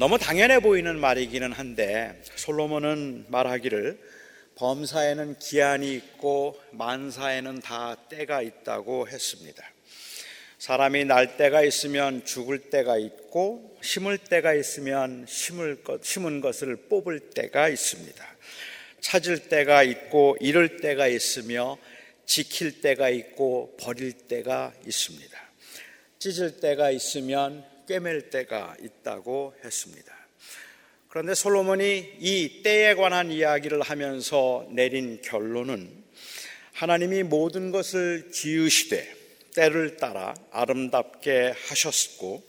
너무 당연해 보이는 말이기는 한데 솔로몬은 말하기를 범사에는 기한이 있고 만사에는 다 때가 있다고 했습니다. 사람이 날 때가 있으면 죽을 때가 있고 심을 때가 있으면 심을 것, 심은 것을 뽑을 때가 있습니다. 찾을 때가 있고 잃을 때가 있으며 지킬 때가 있고 버릴 때가 있습니다. 찢을 때가 있으면 꿰맬 때가 있다고 했습니다. 그런데 솔로몬이 이 때에 관한 이야기를 하면서 내린 결론은 하나님이 모든 것을 지으시되 때를 따라 아름답게 하셨고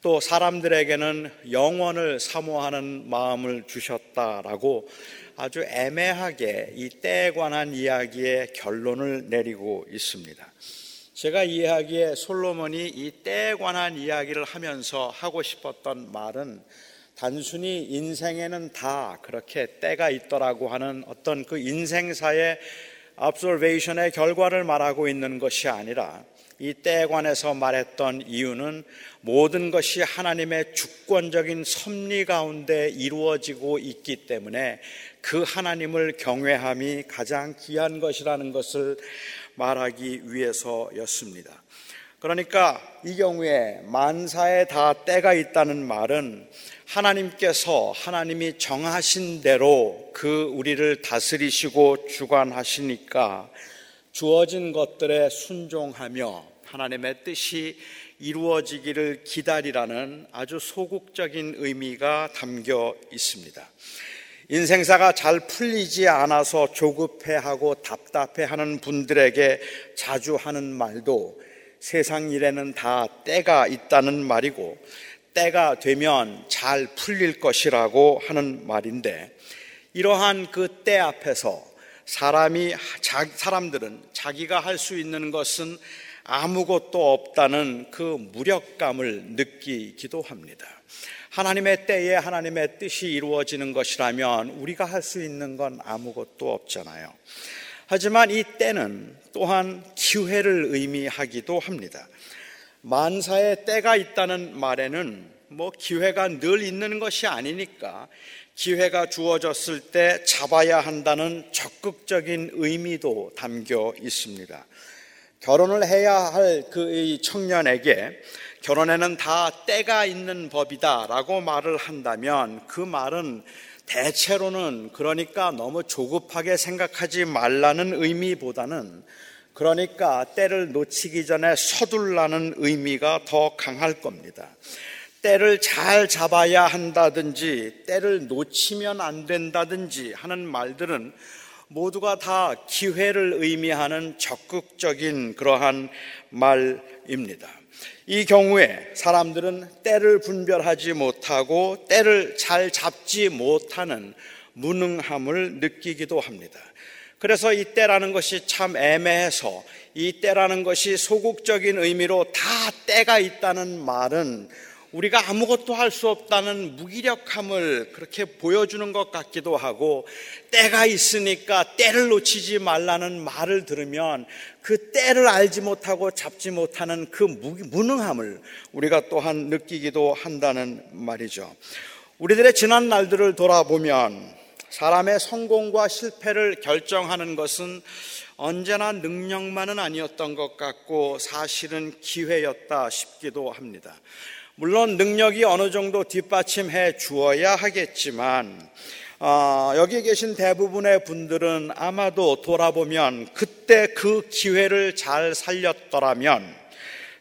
또 사람들에게는 영원을 사모하는 마음을 주셨다라고 아주 애매하게 이 때에 관한 이야기의 결론을 내리고 있습니다. 제가 이해하기에 솔로몬이 이 때에 관한 이야기를 하면서 하고 싶었던 말은 단순히 인생에는 다 그렇게 때가 있더라고 하는 어떤 그 인생사의 observation의 결과를 말하고 있는 것이 아니라 이 때에 관해서 말했던 이유는 모든 것이 하나님의 주권적인 섭리 가운데 이루어지고 있기 때문에 그 하나님을 경외함이 가장 귀한 것이라는 것을 말하기 위해서였습니다. 그러니까 이 경우에 만사에 다 때가 있다는 말은 하나님께서 하나님이 정하신 대로 그 우리를 다스리시고 주관하시니까 주어진 것들에 순종하며 하나님의 뜻이 이루어지기를 기다리라는 아주 소극적인 의미가 담겨 있습니다. 인생사가 잘 풀리지 않아서 조급해하고 답답해하는 분들에게 자주 하는 말도 세상 일에는 다 때가 있다는 말이고 때가 되면 잘 풀릴 것이라고 하는 말인데 이러한 그 때 앞에서 사람이 사람들은 자기가 할 수 있는 것은 아무것도 없다는 그 무력감을 느끼기도 합니다. 하나님의 때에 하나님의 뜻이 이루어지는 것이라면 우리가 할 수 있는 건 아무것도 없잖아요. 하지만 이 때는 또한 기회를 의미하기도 합니다. 만사의 때가 있다는 말에는 뭐 기회가 늘 있는 것이 아니니까 기회가 주어졌을 때 잡아야 한다는 적극적인 의미도 담겨 있습니다. 결혼을 해야 할 그 청년에게 결혼에는 다 때가 있는 법이다라고 말을 한다면 그 말은 대체로는 그러니까 너무 조급하게 생각하지 말라는 의미보다는 그러니까 때를 놓치기 전에 서둘라는 의미가 더 강할 겁니다. 때를 잘 잡아야 한다든지 때를 놓치면 안 된다든지 하는 말들은 모두가 다 기회를 의미하는 적극적인 그러한 말입니다. 이 경우에 사람들은 때를 분별하지 못하고 때를 잘 잡지 못하는 무능함을 느끼기도 합니다. 그래서 이 때라는 것이 참 애매해서 이 때라는 것이 소극적인 의미로 다 때가 있다는 말은 우리가 아무것도 할 수 없다는 무기력함을 그렇게 보여주는 것 같기도 하고 때가 있으니까 때를 놓치지 말라는 말을 들으면 그 때를 알지 못하고 잡지 못하는 그 무능함을 우리가 또한 느끼기도 한다는 말이죠. 우리들의 지난 날들을 돌아보면 사람의 성공과 실패를 결정하는 것은 언제나 능력만은 아니었던 것 같고 사실은 기회였다 싶기도 합니다. 물론 능력이 어느 정도 뒷받침해 주어야 하겠지만 어, 여기 계신 대부분의 분들은 아마도 돌아보면 그때 그 기회를 잘 살렸더라면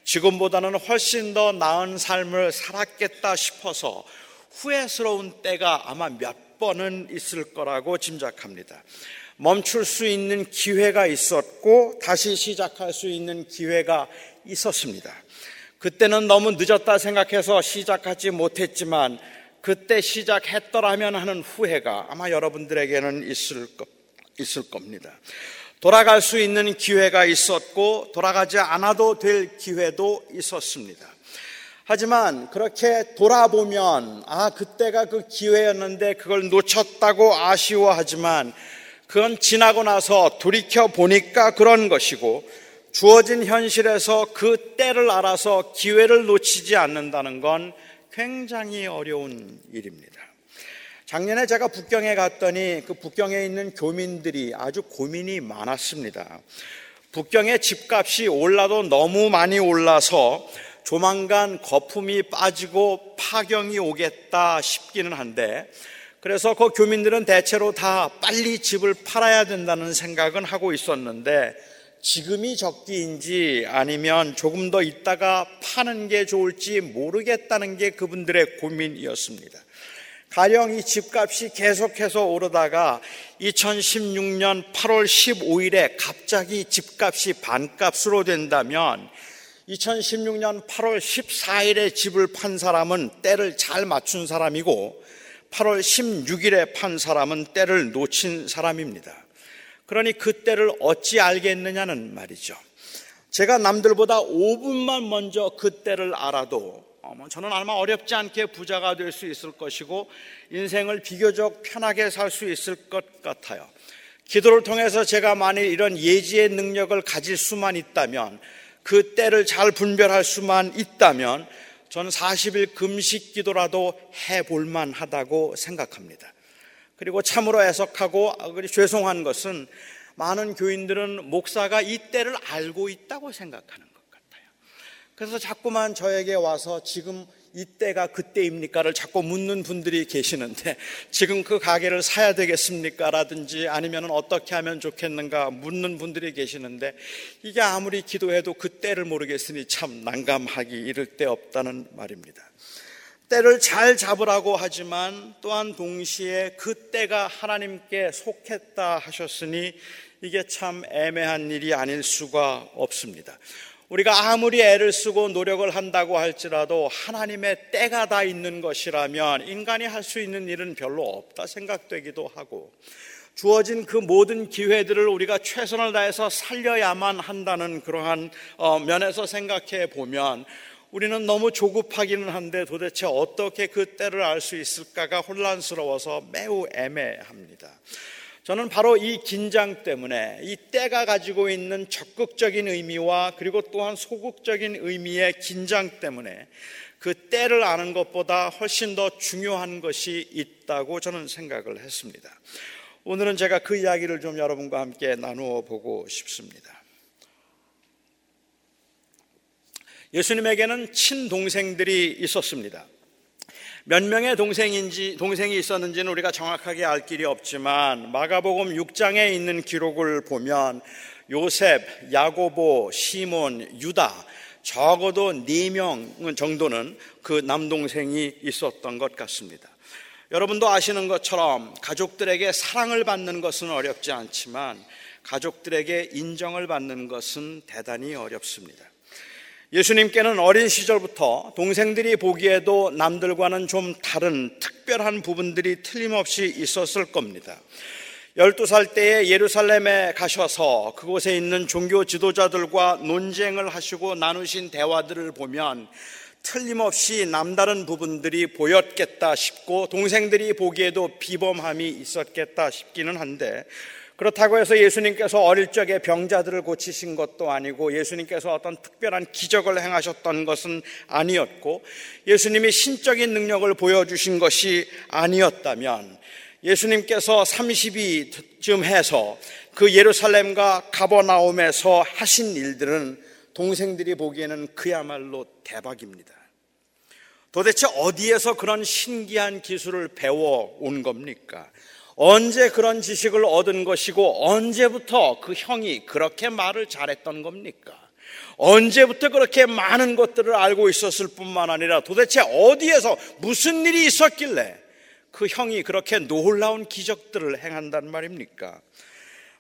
지금보다는 훨씬 더 나은 삶을 살았겠다 싶어서 후회스러운 때가 아마 몇 번은 있을 거라고 짐작합니다. 멈출 수 있는 기회가 있었고 다시 시작할 수 있는 기회가 있었습니다. 그때는 너무 늦었다 생각해서 시작하지 못했지만 그때 시작했더라면 하는 후회가 아마 여러분들에게는 있을, 거, 있을 겁니다. 돌아갈 수 있는 기회가 있었고 돌아가지 않아도 될 기회도 있었습니다. 하지만 그렇게 돌아보면 아 그때가 그 기회였는데 그걸 놓쳤다고 아쉬워하지만 그건 지나고 나서 돌이켜 보니까 그런 것이고 주어진 현실에서 그 때를 알아서 기회를 놓치지 않는다는 건 굉장히 어려운 일입니다. 작년에 제가 북경에 갔더니 그 북경에 있는 교민들이 아주 고민이 많았습니다. 북경의 집값이 올라도 너무 많이 올라서 조만간 거품이 빠지고 파경이 오겠다 싶기는 한데 그래서 그 교민들은 대체로 다 빨리 집을 팔아야 된다는 생각은 하고 있었는데 지금이 적기인지 아니면 조금 더 있다가 파는 게 좋을지 모르겠다는 게 그분들의 고민이었습니다. 가령 이 집값이 계속해서 오르다가 2016년 8월 15일에 갑자기 집값이 반값으로 된다면 2016년 8월 14일에 집을 판 사람은 때를 잘 맞춘 사람이고 8월 16일에 판 사람은 때를 놓친 사람입니다. 그러니 그 때를 어찌 알겠느냐는 말이죠. 제가 남들보다 5분만 먼저 그 때를 알아도 뭐 저는 아마 어렵지 않게 부자가 될 수 있을 것이고 인생을 비교적 편하게 살 수 있을 것 같아요. 기도를 통해서 제가 만일 이런 예지의 능력을 가질 수만 있다면 그 때를 잘 분별할 수만 있다면 저는 40일 금식 기도라도 해볼만 하다고 생각합니다. 그리고 참으로 해석하고 아, 죄송한 것은 많은 교인들은 목사가 이 때를 알고 있다고 생각하는 것 같아요. 그래서 자꾸만 저에게 와서 지금 이때가 그때입니까를 자꾸 묻는 분들이 계시는데 지금 그 가게를 사야 되겠습니까? 라든지 아니면 어떻게 하면 좋겠는가 묻는 분들이 계시는데 이게 아무리 기도해도 그때를 모르겠으니 참 난감하기 이를 데 없다는 말입니다. 때를 잘 잡으라고 하지만 또한 동시에 그 때가 하나님께 속했다 하셨으니 이게 참 애매한 일이 아닐 수가 없습니다. 우리가 아무리 애를 쓰고 노력을 한다고 할지라도 하나님의 때가 다 있는 것이라면 인간이 할 수 있는 일은 별로 없다 생각되기도 하고 주어진 그 모든 기회들을 우리가 최선을 다해서 살려야만 한다는 그러한 어, 면에서 생각해 보면 우리는 너무 조급하기는 한데 도대체 어떻게 그 때를 알 수 있을까가 혼란스러워서 매우 애매합니다. 저는 바로 이 긴장 때문에 이 때가 가지고 있는 적극적인 의미와 그리고 또한 소극적인 의미의 긴장 때문에 그 때를 아는 것보다 훨씬 더 중요한 것이 있다고 저는 생각을 했습니다. 오늘은 제가 그 이야기를 좀 여러분과 함께 나누어 보고 싶습니다. 예수님에게는 친동생들이 있었습니다. 몇 명의 동생인지 동생이 있었는지는 우리가 정확하게 알 길이 없지만 마가복음 6장에 있는 기록을 보면 요셉, 야고보, 시몬, 유다 적어도 4명 정도는 그 남동생이 있었던 것 같습니다. 여러분도 아시는 것처럼 가족들에게 사랑을 받는 것은 어렵지 않지만 가족들에게 인정을 받는 것은 대단히 어렵습니다. 예수님께는 어린 시절부터 동생들이 보기에도 남들과는 좀 다른 특별한 부분들이 틀림없이 있었을 겁니다. 12살 때에 예루살렘에 가셔서 그곳에 있는 종교 지도자들과 논쟁을 하시고 나누신 대화들을 보면 틀림없이 남다른 부분들이 보였겠다 싶고 동생들이 보기에도 비범함이 있었겠다 싶기는 한데 그렇다고 해서 예수님께서 어릴 적에 병자들을 고치신 것도 아니고 예수님께서 어떤 특별한 기적을 행하셨던 것은 아니었고 예수님이 신적인 능력을 보여주신 것이 아니었다면 예수님께서 30이쯤 해서 그 예루살렘과 가버나움에서 하신 일들은 동생들이 보기에는 그야말로 대박입니다. 도대체 어디에서 그런 신기한 기술을 배워 온 겁니까? 언제 그런 지식을 얻은 것이고 언제부터 그 형이 그렇게 말을 잘했던 겁니까? 언제부터 그렇게 많은 것들을 알고 있었을 뿐만 아니라 도대체 어디에서 무슨 일이 있었길래 그 형이 그렇게 놀라운 기적들을 행한단 말입니까?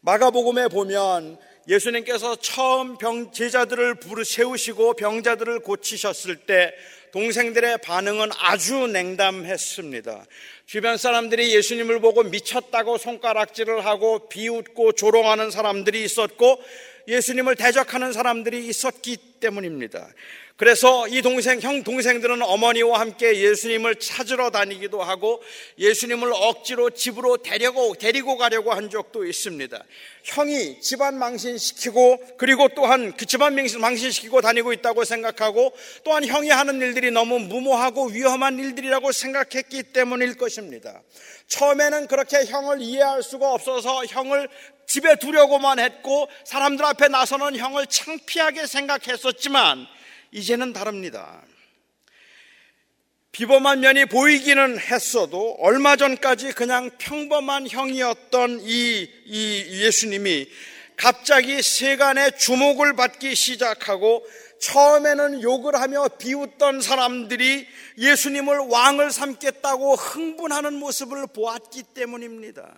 마가복음에 보면 예수님께서 처음 병, 제자들을 부르 세우시고 병자들을 고치셨을 때 동생들의 반응은 아주 냉담했습니다. 주변 사람들이 예수님을 보고 미쳤다고 손가락질을 하고 비웃고 조롱하는 사람들이 있었고 예수님을 대적하는 사람들이 있었기 때문입니다. 그래서 이 동생, 형 동생들은 어머니와 함께 예수님을 찾으러 다니기도 하고 예수님을 억지로 집으로 데려고, 데리고 가려고 한 적도 있습니다. 형이 집안 망신시키고 그리고 또한 그 집안 망신시키고 다니고 있다고 생각하고 또한 형이 하는 일들이 너무 무모하고 위험한 일들이라고 생각했기 때문일 것입니다. 처음에는 그렇게 형을 이해할 수가 없어서 형을 집에 두려고만 했고 사람들 앞에 나서는 형을 창피하게 생각했었지만 이제는 다릅니다. 비범한 면이 보이기는 했어도 얼마 전까지 그냥 평범한 형이었던 이, 이 예수님이 갑자기 세간의 주목을 받기 시작하고 처음에는 욕을 하며 비웃던 사람들이 예수님을 왕을 삼겠다고 흥분하는 모습을 보았기 때문입니다.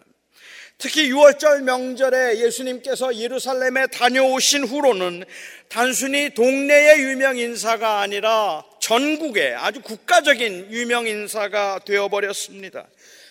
특히 6월절 명절에 예수님께서 예루살렘에 다녀오신 후로는 단순히 동네의 유명 인사가 아니라 전국의 아주 국가적인 유명 인사가 되어버렸습니다.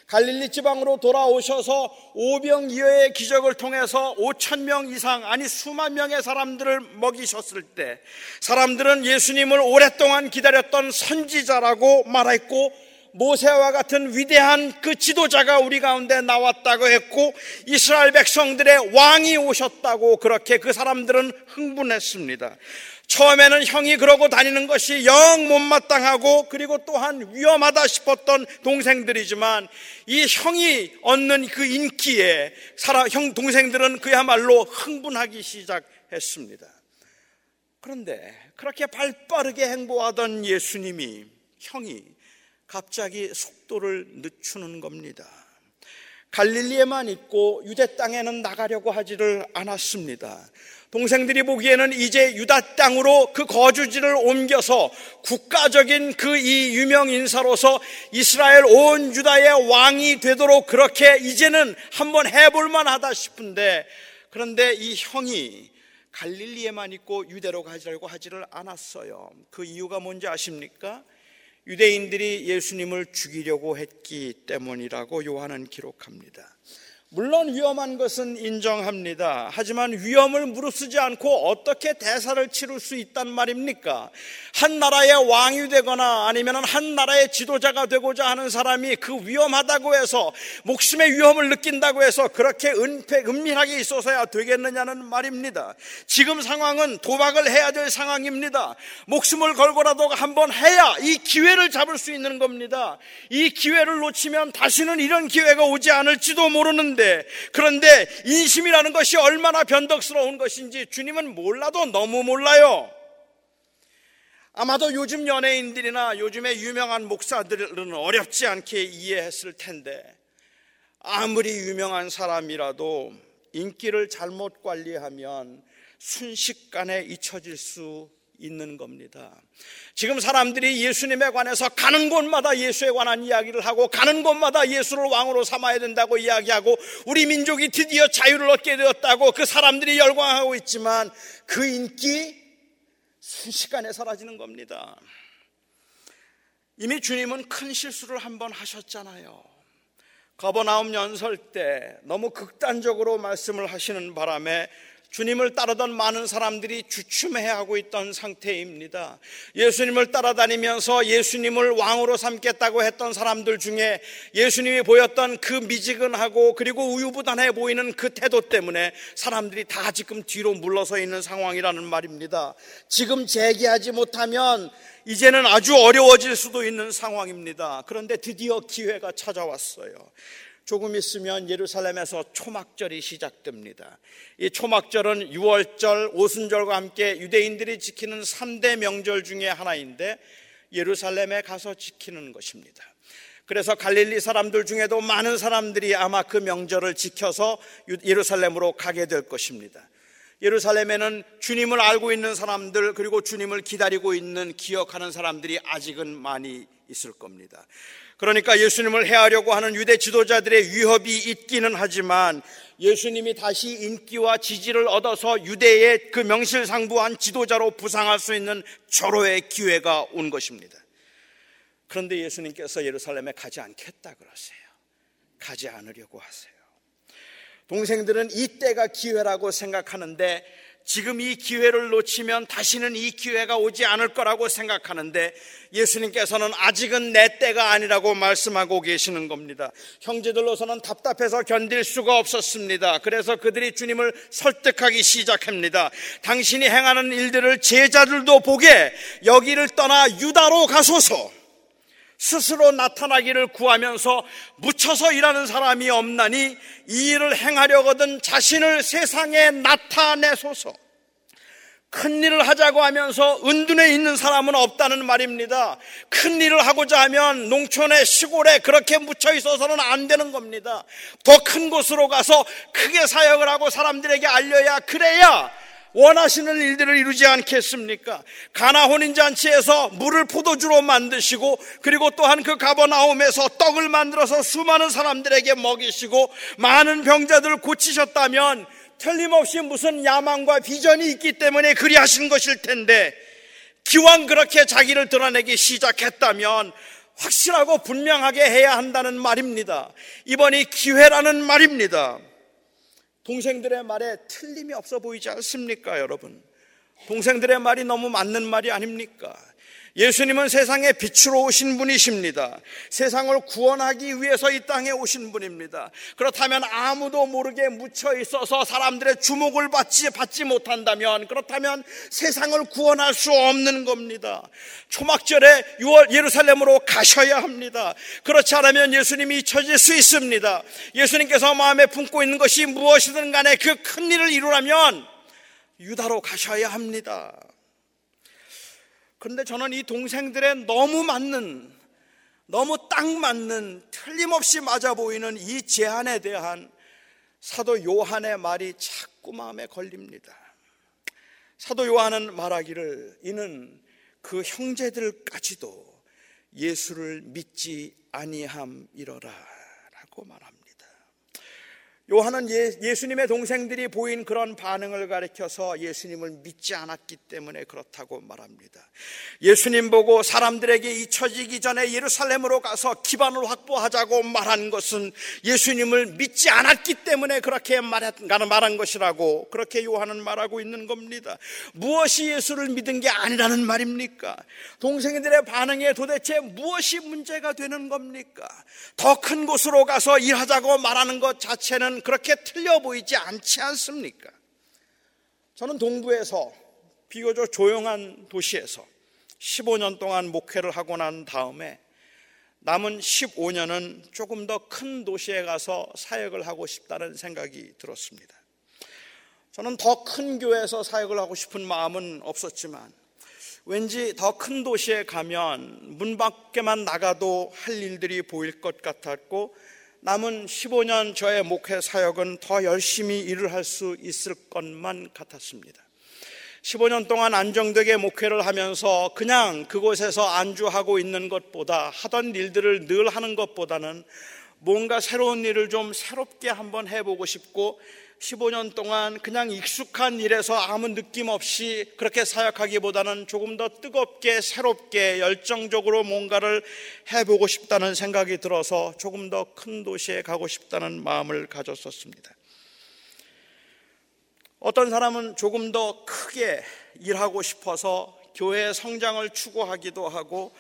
갈릴리 지방으로 돌아오셔서 오병이어의 기적을 통해서 5천 명 이상 아니 수만 명의 사람들을 먹이셨을 때 사람들은 예수님을 오랫동안 기다렸던 선지자라고 말했고 모세와 같은 위대한 그 지도자가 우리 가운데 나왔다고 했고 이스라엘 백성들의 왕이 오셨다고 그렇게 그 사람들은 흥분했습니다. 처음에는 형이 그러고 다니는 것이 영 못마땅하고 그리고 또한 위험하다 싶었던 동생들이지만 이 형이 얻는 그 인기에 사람, 형 동생들은 그야말로 흥분하기 시작했습니다. 그런데 그렇게 발 빠르게 행보하던 예수님이 형이 갑자기 속도를 늦추는 겁니다. 갈릴리에만 있고 유대 땅에는 나가려고 하지를 않았습니다. 동생들이 보기에는 이제 유다 땅으로 그 거주지를 옮겨서 국가적인 그 이 유명 인사로서 이스라엘 온 유다의 왕이 되도록 그렇게 이제는 한번 해볼 만 하다 싶은데 그런데 이 형이 갈릴리에만 있고 유대로 가지려고 하지를 않았어요. 그 이유가 뭔지 아십니까? 유대인들이 예수님을 죽이려고 했기 때문이라고 요한은 기록합니다. 물론 위험한 것은 인정합니다. 하지만 위험을 무릅쓰지 않고 어떻게 대사를 치를 수 있단 말입니까? 한 나라의 왕이 되거나 아니면 한 나라의 지도자가 되고자 하는 사람이 그 위험하다고 해서 목숨의 위험을 느낀다고 해서 그렇게 은폐, 은밀하게 있어서야 되겠느냐는 말입니다. 지금 상황은 도박을 해야 될 상황입니다. 목숨을 걸고라도 한번 해야 이 기회를 잡을 수 있는 겁니다. 이 기회를 놓치면 다시는 이런 기회가 오지 않을지도 모르는데 있는데 그런데 인심이라는 것이 얼마나 변덕스러운 것인지 주님은 몰라도 너무 몰라요. 아마도 요즘 연예인들이나 요즘의 유명한 목사들은 어렵지 않게 이해했을 텐데 아무리 유명한 사람이라도 인기를 잘못 관리하면 순식간에 잊혀질 수 있는 겁니다. 지금 사람들이 예수님에 관해서 가는 곳마다 예수에 관한 이야기를 하고 가는 곳마다 예수를 왕으로 삼아야 된다고 이야기하고 우리 민족이 드디어 자유를 얻게 되었다고 그 사람들이 열광하고 있지만 그 인기 순식간에 사라지는 겁니다. 이미 주님은 큰 실수를 한 번 하셨잖아요. 거버나움 연설 때 너무 극단적으로 말씀을 하시는 바람에 주님을 따르던 많은 사람들이 주춤해하고 있던 상태입니다. 예수님을 따라다니면서 예수님을 왕으로 삼겠다고 했던 사람들 중에 예수님이 보였던 그 미지근하고 그리고 우유부단해 보이는 그 태도 때문에 사람들이 다 지금 뒤로 물러서 있는 상황이라는 말입니다. 지금 재기하지 못하면 이제는 아주 어려워질 수도 있는 상황입니다. 그런데 드디어 기회가 찾아왔어요. 조금 있으면 예루살렘에서 초막절이 시작됩니다. 이 초막절은 6월절, 오순절과 함께 유대인들이 지키는 3대 명절 중에 하나인데 예루살렘에 가서 지키는 것입니다. 그래서 갈릴리 사람들 중에도 많은 사람들이 아마 그 명절을 지켜서 예루살렘으로 가게 될 것입니다. 예루살렘에는 주님을 알고 있는 사람들 그리고 주님을 기다리고 있는 기억하는 사람들이 아직은 많이 있을 겁니다. 그러니까 예수님을 해하려고 하는 유대 지도자들의 위협이 있기는 하지만 예수님이 다시 인기와 지지를 얻어서 유대의 그 명실상부한 지도자로 부상할 수 있는 절호의 기회가 온 것입니다. 그런데 예수님께서 예루살렘에 가지 않겠다 그러세요. 가지 않으려고 하세요. 동생들은 이때가 기회라고 생각하는데 지금 이 기회를 놓치면 다시는 이 기회가 오지 않을 거라고 생각하는데 예수님께서는 아직은 내 때가 아니라고 말씀하고 계시는 겁니다. 형제들로서는 답답해서 견딜 수가 없었습니다. 그래서 그들이 주님을 설득하기 시작합니다. 당신이 행하는 일들을 제자들도 보게 여기를 떠나 유다로 가소서. 스스로 나타나기를 구하면서 묻혀서 일하는 사람이 없나니 이 일을 행하려거든 자신을 세상에 나타내소서. 큰 일을 하자고 하면서 은둔에 있는 사람은 없다는 말입니다. 큰 일을 하고자 하면 농촌에 시골에 그렇게 묻혀 있어서는 안 되는 겁니다. 더 큰 곳으로 가서 크게 사역을 하고 사람들에게 알려야 그래야 원하시는 일들을 이루지 않겠습니까? 가나 혼인 잔치에서 물을 포도주로 만드시고 그리고 또한 그 가버나움에서 떡을 만들어서 수많은 사람들에게 먹이시고 많은 병자들을 고치셨다면 틀림없이 무슨 야망과 비전이 있기 때문에 그리하신 것일 텐데 기왕 그렇게 자기를 드러내기 시작했다면 확실하고 분명하게 해야 한다는 말입니다. 이번이 기회라는 말입니다. 동생들의 말에 틀림이 없어 보이지 않습니까, 여러분? 동생들의 말이 너무 맞는 말이 아닙니까? 예수님은 세상의 빛으로 오신 분이십니다. 세상을 구원하기 위해서 이 땅에 오신 분입니다. 그렇다면 아무도 모르게 묻혀 있어서 사람들의 주목을 받지, 받지 못한다면, 그렇다면 세상을 구원할 수 없는 겁니다. 초막절에 6월 예루살렘으로 가셔야 합니다. 그렇지 않으면 예수님이 잊혀질 수 있습니다. 예수님께서 마음에 품고 있는 것이 무엇이든 간에 그 큰 일을 이루려면 유다로 가셔야 합니다. 그런데 저는 이 동생들의 너무 맞는, 너무 딱 맞는, 틀림없이 맞아 보이는 이 제안에 대한 사도 요한의 말이 자꾸 마음에 걸립니다. 사도 요한은 말하기를 이는 그 형제들까지도 예수를 믿지 아니함이러라 라고 말합니다. 요한은 예, 수님의 동생들이 보인 그런 반응을 가리켜서 예수님을 믿지 않았기 때문에 그렇다고 말합니다. 예수님 보고 사람들에게 잊혀지기 전에 예루살렘으로 가서 기반을 확보하자고 말한 것은 예수님을 믿지 않았기 때문에 그렇게 말한 것이라고 그렇게 요한은 말하고 있는 겁니다. 무엇이 예수를 믿은 게 아니라는 말입니까? 동생들의 반응에 도대체 무엇이 문제가 되는 겁니까? 더 큰 곳으로 가서 일하자고 말하는 것 자체는 보면 그렇게 틀려 보이지 않지 않습니까? 저는 동부에서 비교적 조용한 도시에서 15년 동안 목회를 하고 난 다음에 남은 15년은 조금 더 큰 도시에 가서 사역을 하고 싶다는 생각이 들었습니다. 저는 더 큰 교회에서 사역을 하고 싶은 마음은 없었지만 왠지 더 큰 도시에 가면 문 밖에만 나가도 할 일들이 보일 것 같았고 남은 15년 저의 목회 사역은 더 열심히 일을 할 수 있을 것만 같았습니다. 15년 동안 안정되게 목회를 하면서 그냥 그곳에서 안주하고 있는 것보다 하던 일들을 늘 하는 것보다는 뭔가 새로운 일을 좀 새롭게 한번 해보고 싶고 15년 동안 그냥 익숙한 일에서 아무 느낌 없이 그렇게 사역하기보다는 조금 더 뜨겁게 새롭게 열정적으로 뭔가를 해보고 싶다는 생각이 들어서 조금 더 큰 도시에 가고 싶다는 마음을 가졌었습니다. 어떤 사람은 조금 더 크게 일하고 싶어서 교회 성장을 추구하기도 하고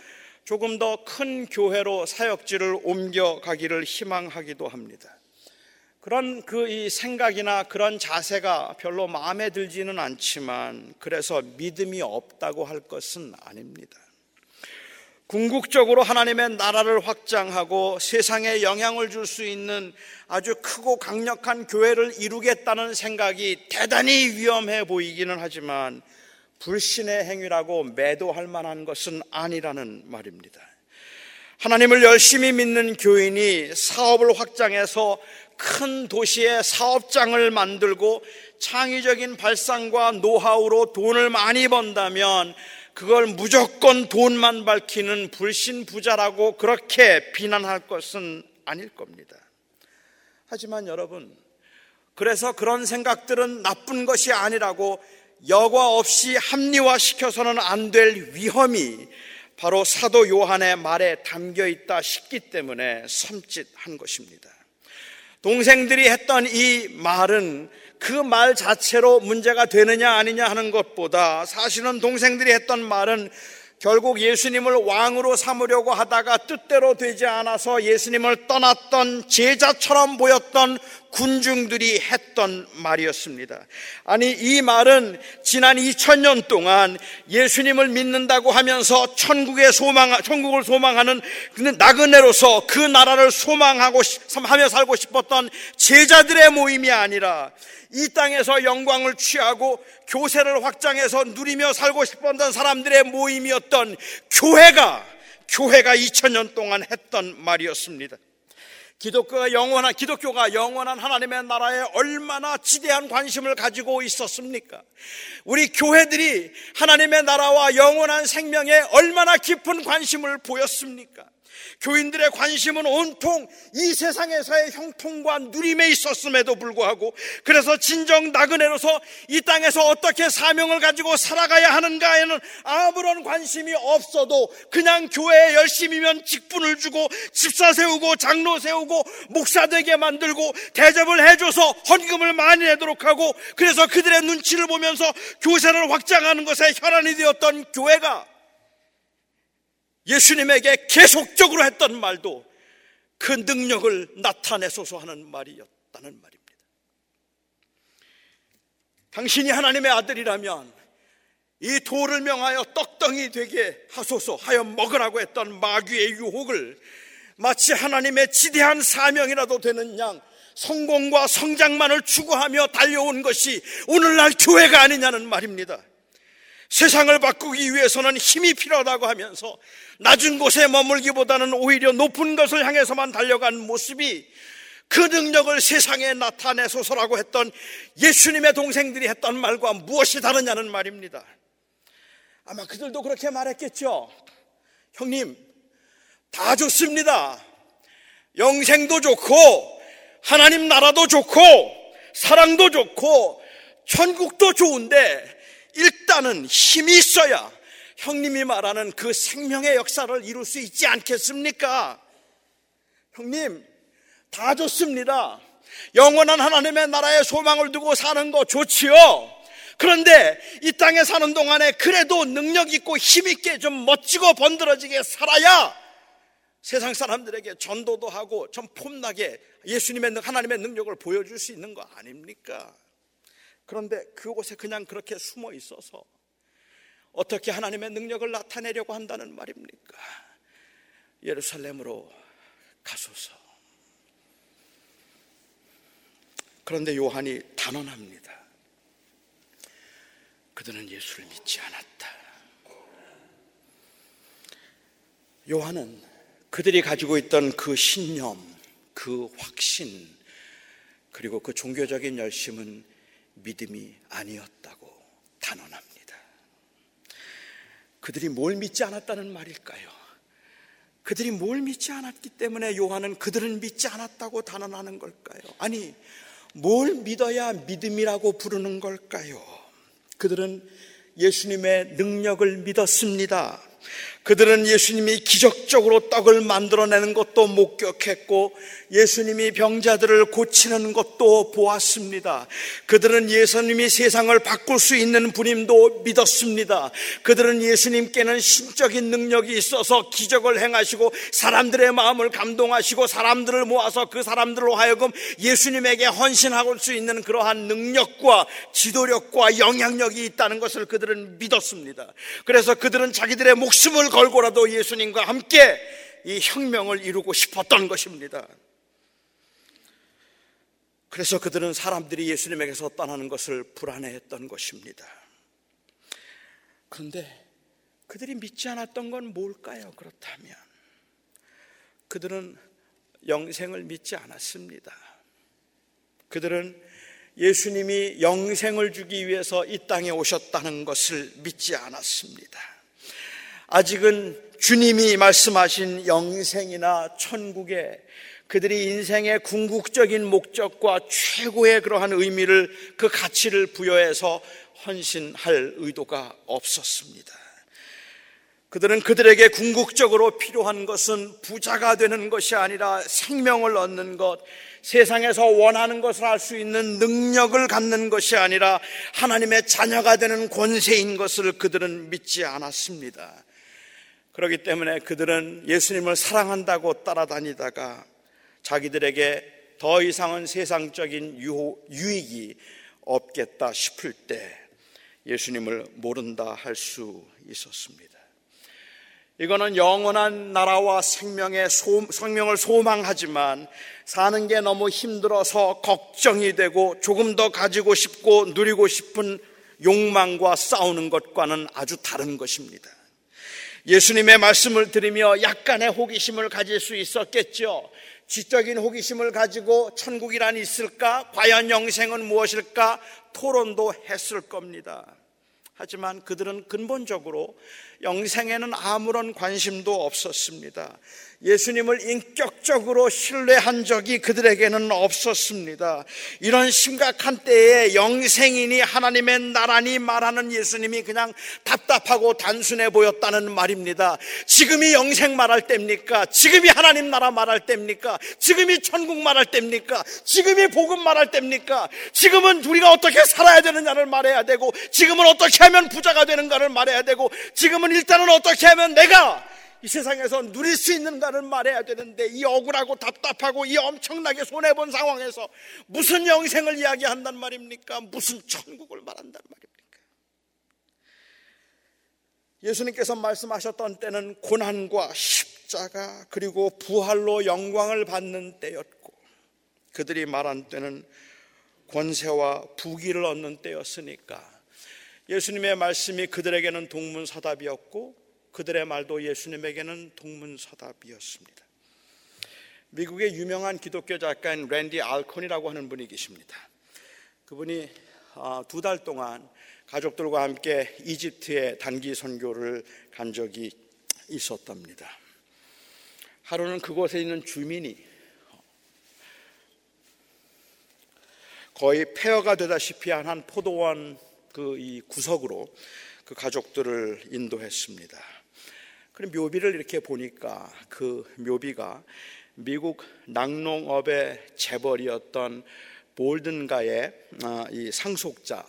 조금 더 큰 교회로 사역지를 옮겨가기를 희망하기도 합니다. 그런 그 이 생각이나 그런 자세가 별로 마음에 들지는 않지만 그래서 믿음이 없다고 할 것은 아닙니다. 궁극적으로 하나님의 나라를 확장하고 세상에 영향을 줄 수 있는 아주 크고 강력한 교회를 이루겠다는 생각이 대단히 위험해 보이기는 하지만 불신의 행위라고 매도할 만한 것은 아니라는 말입니다. 하나님을 열심히 믿는 교인이 사업을 확장해서 큰 도시에 사업장을 만들고 창의적인 발상과 노하우로 돈을 많이 번다면 그걸 무조건 돈만 밝히는 불신 부자라고 그렇게 비난할 것은 아닐 겁니다. 하지만 여러분, 그래서 그런 생각들은 나쁜 것이 아니라고 여과 없이 합리화시켜서는 안 될 위험이 바로 사도 요한의 말에 담겨 있다 싶기 때문에 섬찟한 것입니다. 동생들이 했던 이 말은 그 말 자체로 문제가 되느냐 아니냐 하는 것보다 사실은 동생들이 했던 말은 결국 예수님을 왕으로 삼으려고 하다가 뜻대로 되지 않아서 예수님을 떠났던 제자처럼 보였던 군중들이 했던 말이었습니다. 아니, 이 말은 지난 2000년 동안 예수님을 믿는다고 하면서 천국에 소망, 천국을 소망하는 나그네로서 그 나라를 소망하고, 하며 살고 싶었던 제자들의 모임이 아니라 이 땅에서 영광을 취하고 교세를 확장해서 누리며 살고 싶었던 사람들의 모임이었던 교회가 교회가 2000년 동안 했던 말이었습니다. 기독교가 영원한 기독교가 영원한 하나님의 나라에 얼마나 지대한 관심을 가지고 있었습니까? 우리 교회들이 하나님의 나라와 영원한 생명에 얼마나 깊은 관심을 보였습니까? 교인들의 관심은 온통 이 세상에서의 형통과 누림에 있었음에도 불구하고 그래서 진정 나그네로서 이 땅에서 어떻게 사명을 가지고 살아가야 하는가에는 아무런 관심이 없어도 그냥 교회에 열심히면 직분을 주고 집사 세우고 장로 세우고 목사 되게 만들고 대접을 해줘서 헌금을 많이 내도록 하고 그래서 그들의 눈치를 보면서 교세를 확장하는 것에 혈안이 되었던 교회가 예수님에게 계속적으로 했던 말도 그 능력을 나타내소서 하는 말이었다는 말입니다. 당신이 하나님의 아들이라면 이 돌을 명하여 떡덩이 되게 하소서 하여 먹으라고 했던 마귀의 유혹을 마치 하나님의 지대한 사명이라도 되는 양 성공과 성장만을 추구하며 달려온 것이 오늘날 교회가 아니냐는 말입니다. 세상을 바꾸기 위해서는 힘이 필요하다고 하면서 낮은 곳에 머물기보다는 오히려 높은 것을 향해서만 달려간 모습이 그 능력을 세상에 나타내소서라고 했던 예수님의 동생들이 했던 말과 무엇이 다르냐는 말입니다. 아마 그들도 그렇게 말했겠죠. 형님, 다 좋습니다. 영생도 좋고, 하나님 나라도 좋고, 사랑도 좋고, 천국도 좋은데, 일단은 힘이 있어야 형님이 말하는 그 생명의 역사를 이룰 수 있지 않겠습니까? 형님, 다 좋습니다. 영원한 하나님의 나라에 소망을 두고 사는 거 좋지요. 그런데 이 땅에 사는 동안에 그래도 능력 있고 힘 있게 좀 멋지고 번들어지게 살아야 세상 사람들에게 전도도 하고 좀 폼나게 예수님의 하나님의 능력을 보여줄 수 있는 거 아닙니까? 그런데 그곳에 그냥 그렇게 숨어 있어서 어떻게 하나님의 능력을 나타내려고 한다는 말입니까? 예루살렘으로 가소서. 그런데 요한이 단언합니다. 그들은 예수를 믿지 않았다. 요한은 그들이 가지고 있던 그 신념, 그 확신, 그리고 그 종교적인 열심은 믿음이 아니었다고 단언합니다. 그들이 뭘 믿지 않았다는 말일까요? 그들이 뭘 믿지 않았기 때문에 요한은 그들은 믿지 않았다고 단언하는 걸까요? 아니, 뭘 믿어야 믿음이라고 부르는 걸까요? 그들은 예수님의 능력을 믿었습니다. 그들은 예수님이 기적적으로 떡을 만들어내는 것도 목격했고 예수님이 병자들을 고치는 것도 보았습니다. 그들은 예수님이 세상을 바꿀 수 있는 분임도 믿었습니다. 그들은 예수님께는 신적인 능력이 있어서 기적을 행하시고 사람들의 마음을 감동하시고 사람들을 모아서 그 사람들로 하여금 예수님에게 헌신하고 수 있는 그러한 능력과 지도력과 영향력이 있다는 것을 그들은 믿었습니다. 그래서 그들은 자기들의 목숨을 걸고라도 예수님과 함께 이 혁명을 이루고 싶었던 것입니다. 그래서 그들은 사람들이 예수님에게서 떠나는 것을 불안해했던 것입니다. 그런데 그들이 믿지 않았던 건 뭘까요? 그렇다면 그들은 영생을 믿지 않았습니다. 그들은 예수님이 영생을 주기 위해서 이 땅에 오셨다는 것을 믿지 않았습니다. 아직은 주님이 말씀하신 영생이나 천국에 그들이 인생의 궁극적인 목적과 최고의 그러한 의미를 그 가치를 부여해서 헌신할 의도가 없었습니다. 그들은 그들에게 궁극적으로 필요한 것은 부자가 되는 것이 아니라 생명을 얻는 것, 세상에서 원하는 것을 할 수 있는 능력을 갖는 것이 아니라 하나님의 자녀가 되는 권세인 것을 그들은 믿지 않았습니다. 그렇기 때문에 그들은 예수님을 사랑한다고 따라다니다가 자기들에게 더 이상은 세상적인 유익이 없겠다 싶을 때 예수님을 모른다 할 수 있었습니다. 이거는 영원한 나라와 생명의 소, 생명을 소망하지만 사는 게 너무 힘들어서 걱정이 되고 조금 더 가지고 싶고 누리고 싶은 욕망과 싸우는 것과는 아주 다른 것입니다. 예수님의 말씀을 들으며 약간의 호기심을 가질 수 있었겠죠. 지적인 호기심을 가지고 천국이란 있을까? 과연 영생은 무엇일까? 토론도 했을 겁니다. 하지만 그들은 근본적으로 영생에는 아무런 관심도 없었습니다. 예수님을 인격적으로 신뢰한 적이 그들에게는 없었습니다. 이런 심각한 때에 영생이니 하나님의 나라니 말하는 예수님이 그냥 답답하고 단순해 보였다는 말입니다. 지금이 영생 말할 때입니까? 지금이 하나님 나라 말할 때입니까? 지금이 천국 말할 때입니까? 지금이 복음 말할 때입니까? 지금은 우리가 어떻게 살아야 되느냐를 말해야 되고, 지금은 어떻게 하면 부자가 되는가를 말해야 되고, 지금은 일단은 어떻게 하면 내가 이 세상에서 누릴 수 있는가를 말해야 되는데 이 억울하고 답답하고 이 엄청나게 손해본 상황에서 무슨 영생을 이야기한단 말입니까? 무슨 천국을 말한단 말입니까? 예수님께서 말씀하셨던 때는 고난과 십자가 그리고 부활로 영광을 받는 때였고 그들이 말한 때는 권세와 부귀를 얻는 때였으니까 예수님의 말씀이 그들에게는 동문서답이었고 그들의 말도 예수님에게는 동문서답이었습니다. 미국의 유명한 기독교 작가인 랜디 알콘이라고 하는 분이 계십니다. 그분이 아, 두달 동안 가족들과 함께 이집트에 단기 선교를 간 적이 있었답니다. 하루는 그곳에 있는 주민이 거의 폐허가 되다시피 한 포도원 그 이 구석으로 그 가족들을 인도했습니다. 그럼 묘비를 이렇게 보니까 그 묘비가 미국 낙농업의 재벌이었던 볼든가의 아, 이 상속자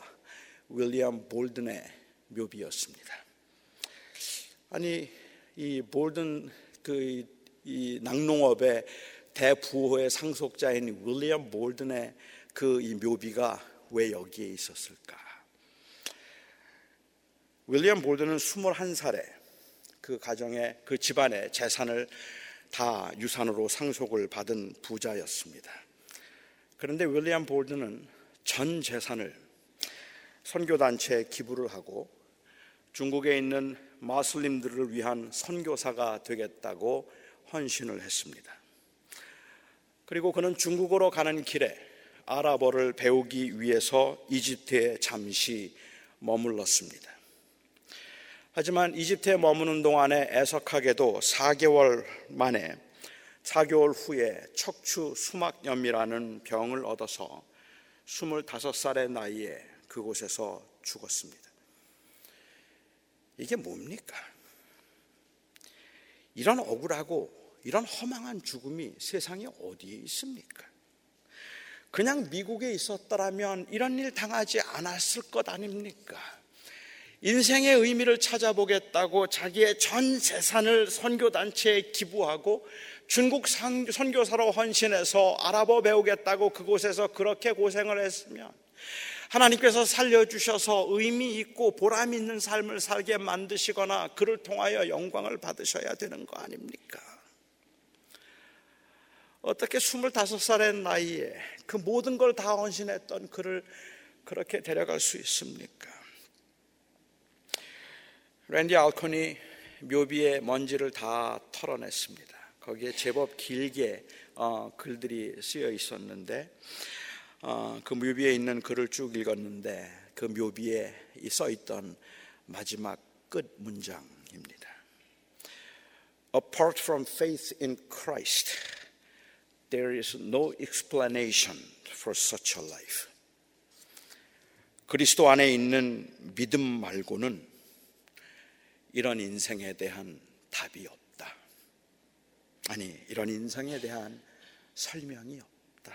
윌리엄 볼든의 묘비였습니다. 아니 이 볼든 그 이 낙농업의 대부호의 상속자인 윌리엄 볼든의 그 이 묘비가 왜 여기에 있었을까? 윌리엄 볼든은 21살에 그 가정의 그 집안의 재산을 다 유산으로 상속을 받은 부자였습니다. 그런데 윌리엄 볼드는 전 재산을 선교단체에 기부를 하고 중국에 있는 마슬림들을 위한 선교사가 되겠다고 헌신을 했습니다. 그리고 그는 중국으로 가는 길에 아랍어를 배우기 위해서 이집트에 잠시 머물렀습니다. 하지만 이집트에 머무는 동안에 애석하게도 4개월 만에 4개월 후에 척추 수막염이라는 병을 얻어서 25살의 나이에 그곳에서 죽었습니다. 이게 뭡니까? 이런 억울하고 이런 허망한 죽음이 세상에 어디에 있습니까? 그냥 미국에 있었더라면 이런 일 당하지 않았을 것 아닙니까? 인생의 의미를 찾아보겠다고 자기의 전 재산을 선교단체에 기부하고 중국 선교사로 헌신해서 아랍어 배우겠다고 그곳에서 그렇게 고생을 했으면 하나님께서 살려주셔서 의미 있고 보람 있는 삶을 살게 만드시거나 그를 통하여 영광을 받으셔야 되는 거 아닙니까? 어떻게 25살의 나이에 그 모든 걸 다 헌신했던 그를 그렇게 데려갈 수 있습니까? 랜디 알콘이 묘비의 먼지를 다 털어냈습니다. 거기에 제법 길게 어, 글들이 쓰여 있었는데 어, 그 묘비에 있는 글을 쭉 읽었는데 그 묘비에 써 있던 마지막 끝 문장입니다. Apart from faith in Christ, there is no explanation for such a life. 그리스도 안에 있는 믿음 말고는 이런 인생에 대한 답이 없다. 아니, 이런 인생에 대한 설명이 없다.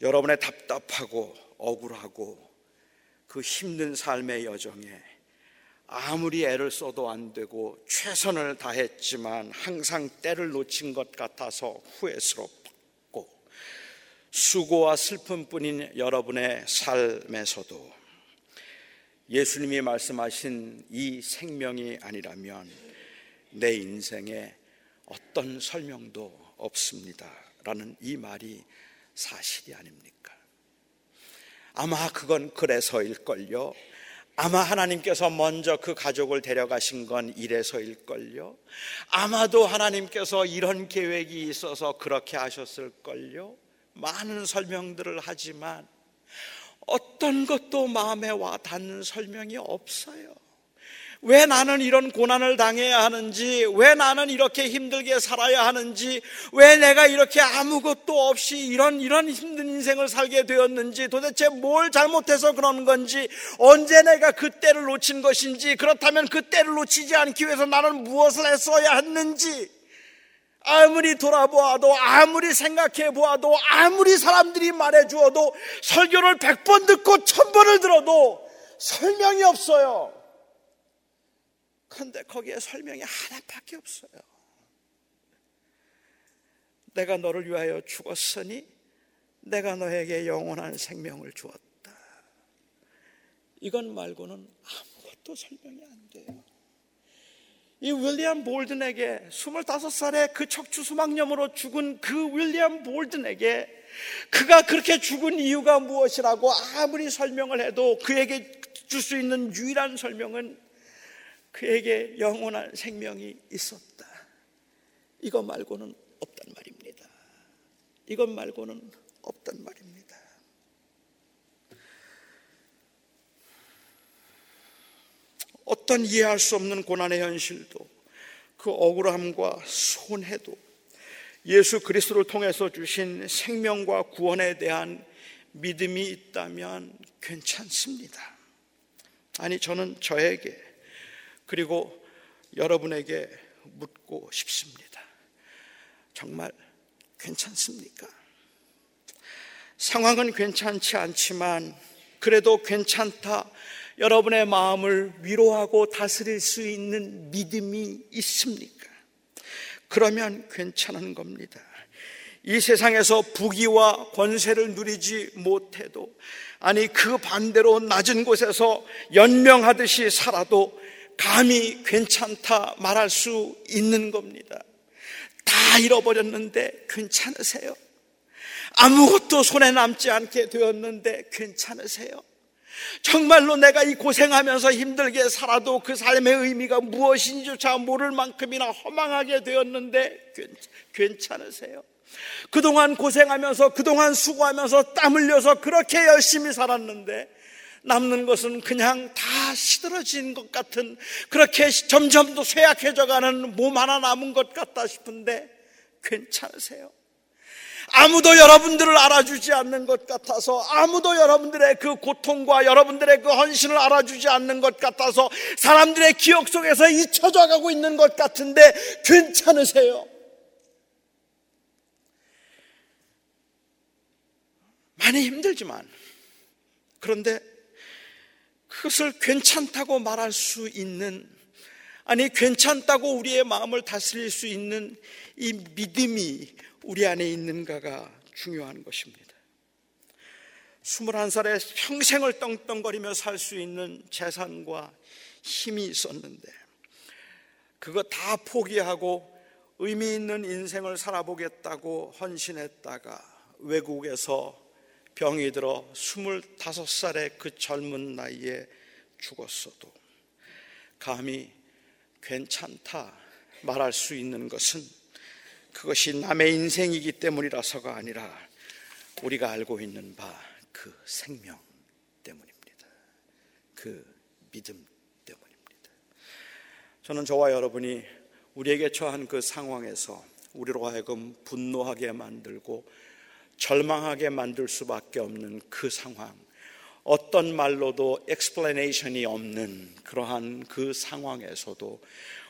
여러분의 답답하고 억울하고 그 힘든 삶의 여정에 아무리 애를 써도 안 되고 최선을 다했지만 항상 때를 놓친 것 같아서 후회스럽고 수고와 슬픔뿐인 여러분의 삶에서도 예수님이 말씀하신 이 생명이 아니라면 내 인생에 어떤 설명도 없습니다. 라는 이 말이 사실이 아닙니까? 아마 그건 그래서일걸요. 아마 하나님께서 먼저 그 가족을 데려가신 건 이래서일걸요. 아마도 하나님께서 이런 계획이 있어서 그렇게 하셨을걸요. 많은 설명들을 하지만 어떤 것도 마음에 와 닿는 설명이 없어요. 왜 나는 이런 고난을 당해야 하는지, 왜 나는 이렇게 힘들게 살아야 하는지, 왜 내가 이렇게 아무것도 없이 이런, 이런 힘든 인생을 살게 되었는지, 도대체 뭘 잘못해서 그런 건지, 언제 내가 그 때를 놓친 것인지, 그렇다면 그 때를 놓치지 않기 위해서 나는 무엇을 했어야 했는지, 아무리 돌아보아도, 아무리 생각해 보아도, 아무리 사람들이 말해 주어도, 설교를 백번 듣고 천 번을 들어도 설명이 없어요. 그런데 거기에 설명이 하나밖에 없어요. 내가 너를 위하여 죽었으니 내가 너에게 영원한 생명을 주었다. 이건 말고는 아무것도 설명이 안 돼요. 이 윌리엄 볼든에게 25살에 그 척추 수막염으로 죽은 그 윌리엄 볼든에게 그가 그렇게 죽은 이유가 무엇이라고 아무리 설명을 해도 그에게 줄 수 있는 유일한 설명은 그에게 영원한 생명이 있었다. 이것 말고는 없단 말입니다. 이것 말고는 없단 말입니다. 어떤 이해할 수 없는 고난의 현실도 그 억울함과 손해도 예수 그리스도를 통해서 주신 생명과 구원에 대한 믿음이 있다면 괜찮습니다. 아니, 저는 저에게 그리고 여러분에게 묻고 싶습니다. 정말 괜찮습니까? 상황은 괜찮지 않지만 그래도 괜찮다. 여러분의 마음을 위로하고 다스릴 수 있는 믿음이 있습니까? 그러면 괜찮은 겁니다. 이 세상에서 부귀와 권세를 누리지 못해도 아니 그 반대로 낮은 곳에서 연명하듯이 살아도 감히 괜찮다 말할 수 있는 겁니다. 다 잃어버렸는데 괜찮으세요? 아무것도 손에 남지 않게 되었는데 괜찮으세요? 정말로 내가 이 고생하면서 힘들게 살아도 그 삶의 의미가 무엇인지조차 모를 만큼이나 허망하게 되었는데 괜찮으세요? 그동안 고생하면서 그동안 수고하면서 땀 흘려서 그렇게 열심히 살았는데 남는 것은 그냥 다 시들어진 것 같은 그렇게 점점 더 쇠약해져 가는 몸 하나 남은 것 같다 싶은데 괜찮으세요? 아무도 여러분들을 알아주지 않는 것 같아서 아무도 여러분들의 그 고통과 여러분들의 그 헌신을 알아주지 않는 것 같아서 사람들의 기억 속에서 잊혀져 가고 있는 것 같은데 괜찮으세요? 많이 힘들지만 그런데 그것을 괜찮다고 말할 수 있는 아니 괜찮다고 우리의 마음을 다스릴 수 있는 이 믿음이 우리 안에 있는가가 중요한 것입니다. 21살에 평생을 떵떵거리며 살 수 있는 재산과 힘이 있었는데 그거 다 포기하고 의미 있는 인생을 살아보겠다고 헌신했다가 외국에서 병이 들어 25살의 그 젊은 나이에 죽었어도 감히 괜찮다 말할 수 있는 것은 그것이 남의 인생이기 때문이라서가 아니라 우리가 알고 있는 바 그 생명 때문입니다. 그 믿음 때문입니다. 저는 저와 여러분이 우리에게 처한 그 상황에서 우리로 하여금 분노하게 만들고 절망하게 만들 수밖에 없는 그 상황, 어떤 말로도 explanation이 없는 그러한 그 상황에서도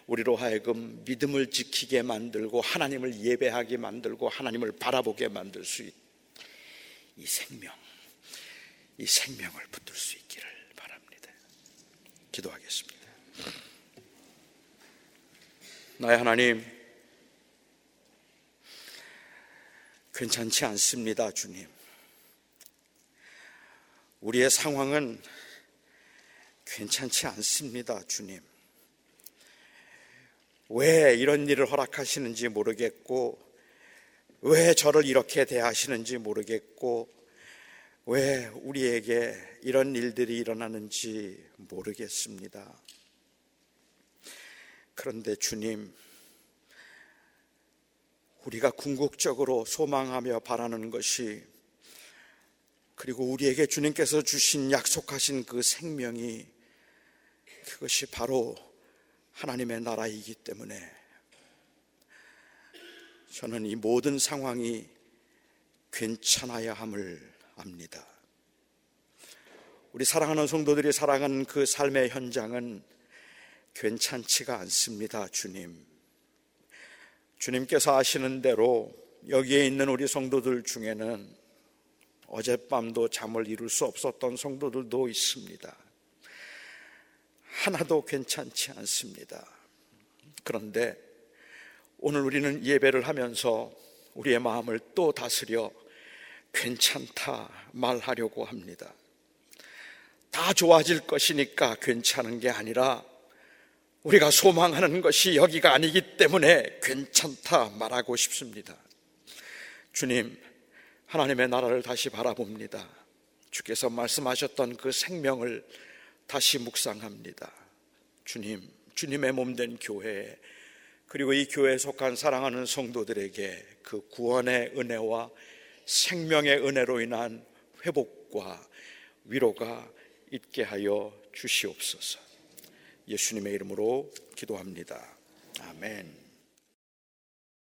우리로 하여금 믿음을 지키게 만들고 하나님을 예배하게 만들고 하나님을 바라보게 만들 수 있. 이 생명, 이 생명을 붙들 수 있기를 바랍니다. 기도하겠습니다. 나의 하나님, 괜찮지 않습니다, 주님. 우리의 상황은 괜찮지 않습니다, 주님. 왜 이런 일을 허락하시는지 모르겠고, 왜 저를 이렇게 대하시는지 모르겠고, 왜 우리에게 이런 일들이 일어나는지 모르겠습니다. 그런데 주님, 우리가 궁극적으로 소망하며 바라는 것이 그리고 우리에게 주님께서 주신 약속하신 그 생명이 그것이 바로 하나님의 나라이기 때문에 저는 이 모든 상황이 괜찮아야 함을 압니다. 우리 사랑하는 성도들이 살아가는 그 삶의 현장은 괜찮지가 않습니다, 주님. 주님께서 아시는 대로 여기에 있는 우리 성도들 중에는 어젯밤도 잠을 이룰 수 없었던 성도들도 있습니다. 하나도 괜찮지 않습니다. 그런데 오늘 우리는 예배를 하면서 우리의 마음을 또 다스려 괜찮다 말하려고 합니다. 다 좋아질 것이니까 괜찮은 게 아니라 우리가 소망하는 것이 여기가 아니기 때문에 괜찮다 말하고 싶습니다. 주님, 하나님의 나라를 다시 바라봅니다. 주께서 말씀하셨던 그 생명을 다시 묵상합니다. 주님, 주님의 몸된 교회, 그리고 이 교회에 속한 사랑하는 성도들에게 그 구원의 은혜와 생명의 은혜로 인한 회복과 위로가 있게 하여 주시옵소서. 예수님의 이름으로 기도합니다. 아멘.